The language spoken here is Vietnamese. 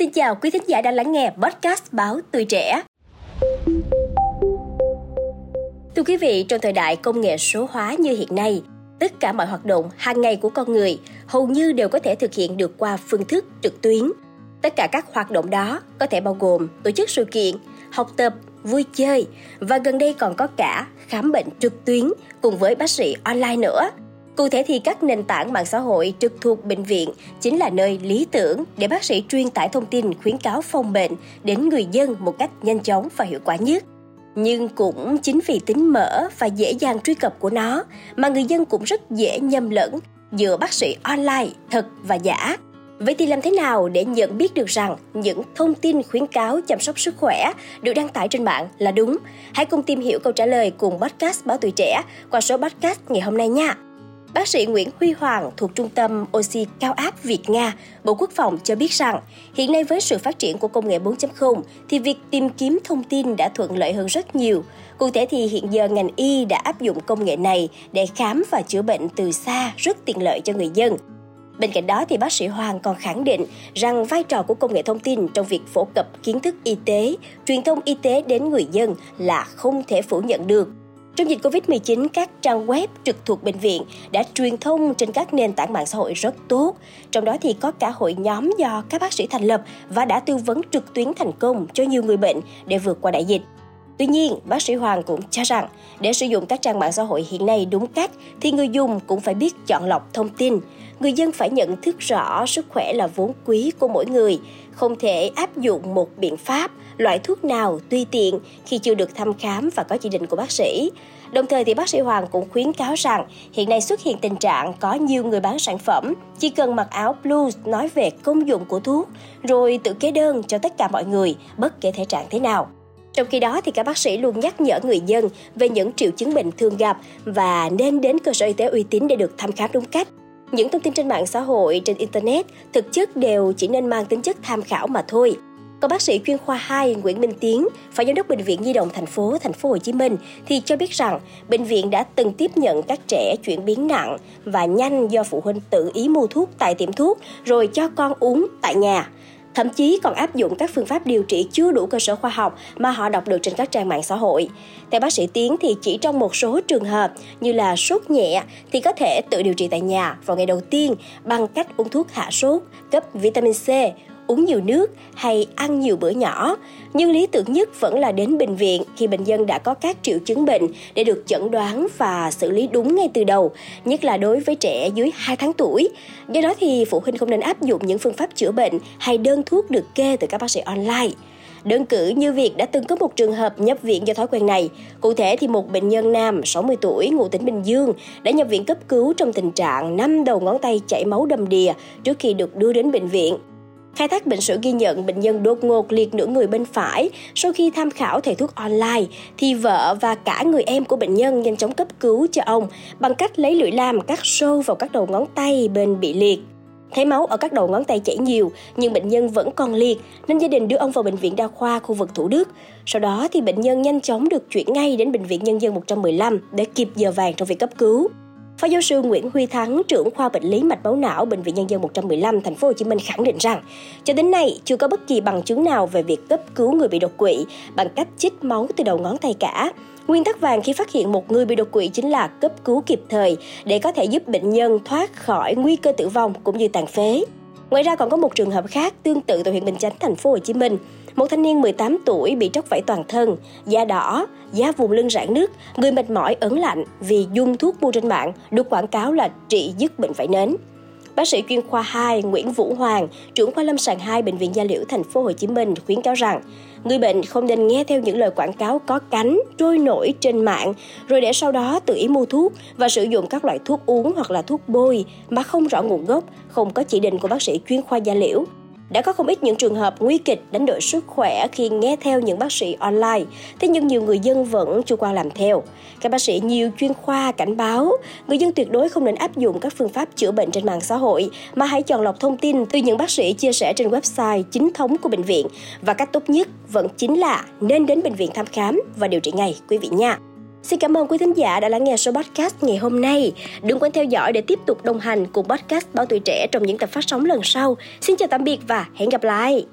Xin chào quý thính giả đang lắng nghe podcast Báo Tuổi Trẻ. Thưa quý vị, trong thời đại công nghệ số hóa như hiện nay, tất cả mọi hoạt động hàng ngày của con người hầu như đều có thể thực hiện được qua phương thức trực tuyến. Tất cả các hoạt động đó có thể bao gồm tổ chức sự kiện, học tập, vui chơi và gần đây còn có cả khám bệnh trực tuyến cùng với bác sĩ online nữa. Cụ thể thì các nền tảng mạng xã hội trực thuộc bệnh viện chính là nơi lý tưởng để bác sĩ truyền tải thông tin, khuyến cáo phòng bệnh đến người dân một cách nhanh chóng và hiệu quả nhất. Nhưng cũng chính vì tính mở và dễ dàng truy cập của nó mà người dân cũng rất dễ nhầm lẫn giữa bác sĩ online thật và giả. Vậy thì làm thế nào để nhận biết được rằng những thông tin khuyến cáo chăm sóc sức khỏe được đăng tải trên mạng là đúng? Hãy cùng tìm hiểu câu trả lời cùng podcast Báo Tuổi Trẻ qua số podcast ngày hôm nay nha! Bác sĩ Nguyễn Huy Hoàng thuộc Trung tâm Oxy Cao áp Việt Nga, Bộ Quốc phòng cho biết rằng, hiện nay với sự phát triển của công nghệ 4.0 thì việc tìm kiếm thông tin đã thuận lợi hơn rất nhiều. Cụ thể thì hiện giờ ngành y đã áp dụng công nghệ này để khám và chữa bệnh từ xa rất tiện lợi cho người dân. Bên cạnh đó thì bác sĩ Hoàng còn khẳng định rằng vai trò của công nghệ thông tin trong việc phổ cập kiến thức y tế, truyền thông y tế đến người dân là không thể phủ nhận được trong dịch Covid-19, các trang web trực thuộc bệnh viện đã truyền thông trên các nền tảng mạng xã hội rất tốt. Trong đó thì có cả hội nhóm do các bác sĩ thành lập và đã tư vấn trực tuyến thành công cho nhiều người bệnh để vượt qua đại dịch. Tuy nhiên, bác sĩ Hoàng cũng cho rằng để sử dụng các trang mạng xã hội hiện nay đúng cách thì người dùng cũng phải biết chọn lọc thông tin. Người dân phải nhận thức rõ sức khỏe là vốn quý của mỗi người, không thể áp dụng một biện pháp, loại thuốc nào tùy tiện khi chưa được thăm khám và có chỉ định của bác sĩ. Đồng thời thì bác sĩ Hoàng cũng khuyến cáo rằng hiện nay xuất hiện tình trạng có nhiều người bán sản phẩm chỉ cần mặc áo blues nói về công dụng của thuốc rồi tự kê đơn cho tất cả mọi người bất kể thể trạng thế nào. Trong khi đó thì các bác sĩ luôn nhắc nhở người dân về những triệu chứng bệnh thường gặp và nên đến cơ sở y tế uy tín để được thăm khám đúng cách. Những thông tin trên mạng xã hội, trên internet thực chất đều chỉ nên mang tính chất tham khảo mà thôi. Còn bác sĩ chuyên khoa 2 Nguyễn Minh Tiến, phó giám đốc bệnh viện Nhi đồng thành phố thành phố Hồ Chí Minh thì cho biết rằng bệnh viện đã từng tiếp nhận các trẻ chuyển biến nặng và nhanh do phụ huynh tự ý mua thuốc tại tiệm thuốc rồi cho con uống tại nhà thậm chí còn áp dụng các phương pháp điều trị chưa đủ cơ sở khoa học mà họ đọc được trên các trang mạng xã hội. Theo bác sĩ Tiến thì chỉ trong một số trường hợp như là sốt nhẹ thì có thể tự điều trị tại nhà vào ngày đầu tiên bằng cách uống thuốc hạ sốt, cấp vitamin C, uống nhiều nước hay ăn nhiều bữa nhỏ. Nhưng lý tưởng nhất vẫn là đến bệnh viện khi bệnh nhân đã có các triệu chứng bệnh để được chẩn đoán và xử lý đúng ngay từ đầu, nhất là đối với trẻ dưới 2 tháng tuổi. Do đó thì phụ huynh không nên áp dụng những phương pháp chữa bệnh hay đơn thuốc được kê từ các bác sĩ online. Đơn cử như việc đã từng có một trường hợp nhập viện do thói quen này. Cụ thể thì một bệnh nhân nam 60 tuổi ngụ tỉnh Bình Dương đã nhập viện cấp cứu trong tình trạng năm đầu ngón tay chảy máu đầm đìa trước khi được đưa đến bệnh viện. Khai thác bệnh sử ghi nhận bệnh nhân đột ngột liệt nửa người bên phải sau khi tham khảo thầy thuốc online, thì vợ và cả người em của bệnh nhân nhanh chóng cấp cứu cho ông bằng cách lấy lưỡi lam cắt sâu vào các đầu ngón tay bên bị liệt. Thấy máu ở các đầu ngón tay chảy nhiều, nhưng bệnh nhân vẫn còn liệt, nên gia đình đưa ông vào bệnh viện đa khoa khu vực Thủ Đức. Sau đó thì bệnh nhân nhanh chóng được chuyển ngay đến bệnh viện nhân dân 115 để kịp giờ vàng trong việc cấp cứu. Phó giáo sư Nguyễn Huy Thắng, trưởng khoa bệnh lý mạch máu não bệnh viện nhân dân 115 thành phố Hồ Chí Minh khẳng định rằng, cho đến nay chưa có bất kỳ bằng chứng nào về việc cấp cứu người bị đột quỵ bằng cách chích máu từ đầu ngón tay cả. Nguyên tắc vàng khi phát hiện một người bị đột quỵ chính là cấp cứu kịp thời để có thể giúp bệnh nhân thoát khỏi nguy cơ tử vong cũng như tàn phế. Ngoài ra còn có một trường hợp khác tương tự tại huyện Bình Chánh, thành phố Hồ Chí Minh. Một thanh niên 18 tuổi bị tróc vảy toàn thân, da đỏ, da vùng lưng rạn nước, người mệt mỏi ớn lạnh vì dung thuốc mua trên mạng được quảng cáo là trị dứt bệnh vảy nến. Bác sĩ chuyên khoa 2 Nguyễn Vũ Hoàng, trưởng khoa lâm sàng 2 bệnh viện Gia Liễu thành phố Hồ Chí Minh khuyến cáo rằng người bệnh không nên nghe theo những lời quảng cáo có cánh trôi nổi trên mạng rồi để sau đó tự ý mua thuốc và sử dụng các loại thuốc uống hoặc là thuốc bôi mà không rõ nguồn gốc, không có chỉ định của bác sĩ chuyên khoa Gia Liễu. Đã có không ít những trường hợp nguy kịch đánh đổi sức khỏe khi nghe theo những bác sĩ online, thế nhưng nhiều người dân vẫn chủ quan làm theo. Các bác sĩ nhiều chuyên khoa cảnh báo, người dân tuyệt đối không nên áp dụng các phương pháp chữa bệnh trên mạng xã hội, mà hãy chọn lọc thông tin từ những bác sĩ chia sẻ trên website chính thống của bệnh viện. Và cách tốt nhất vẫn chính là nên đến bệnh viện thăm khám và điều trị ngay quý vị nha. Xin cảm ơn quý thính giả đã lắng nghe số podcast ngày hôm nay. Đừng quên theo dõi để tiếp tục đồng hành cùng podcast Báo Tuổi Trẻ trong những tập phát sóng lần sau. Xin chào tạm biệt và hẹn gặp lại.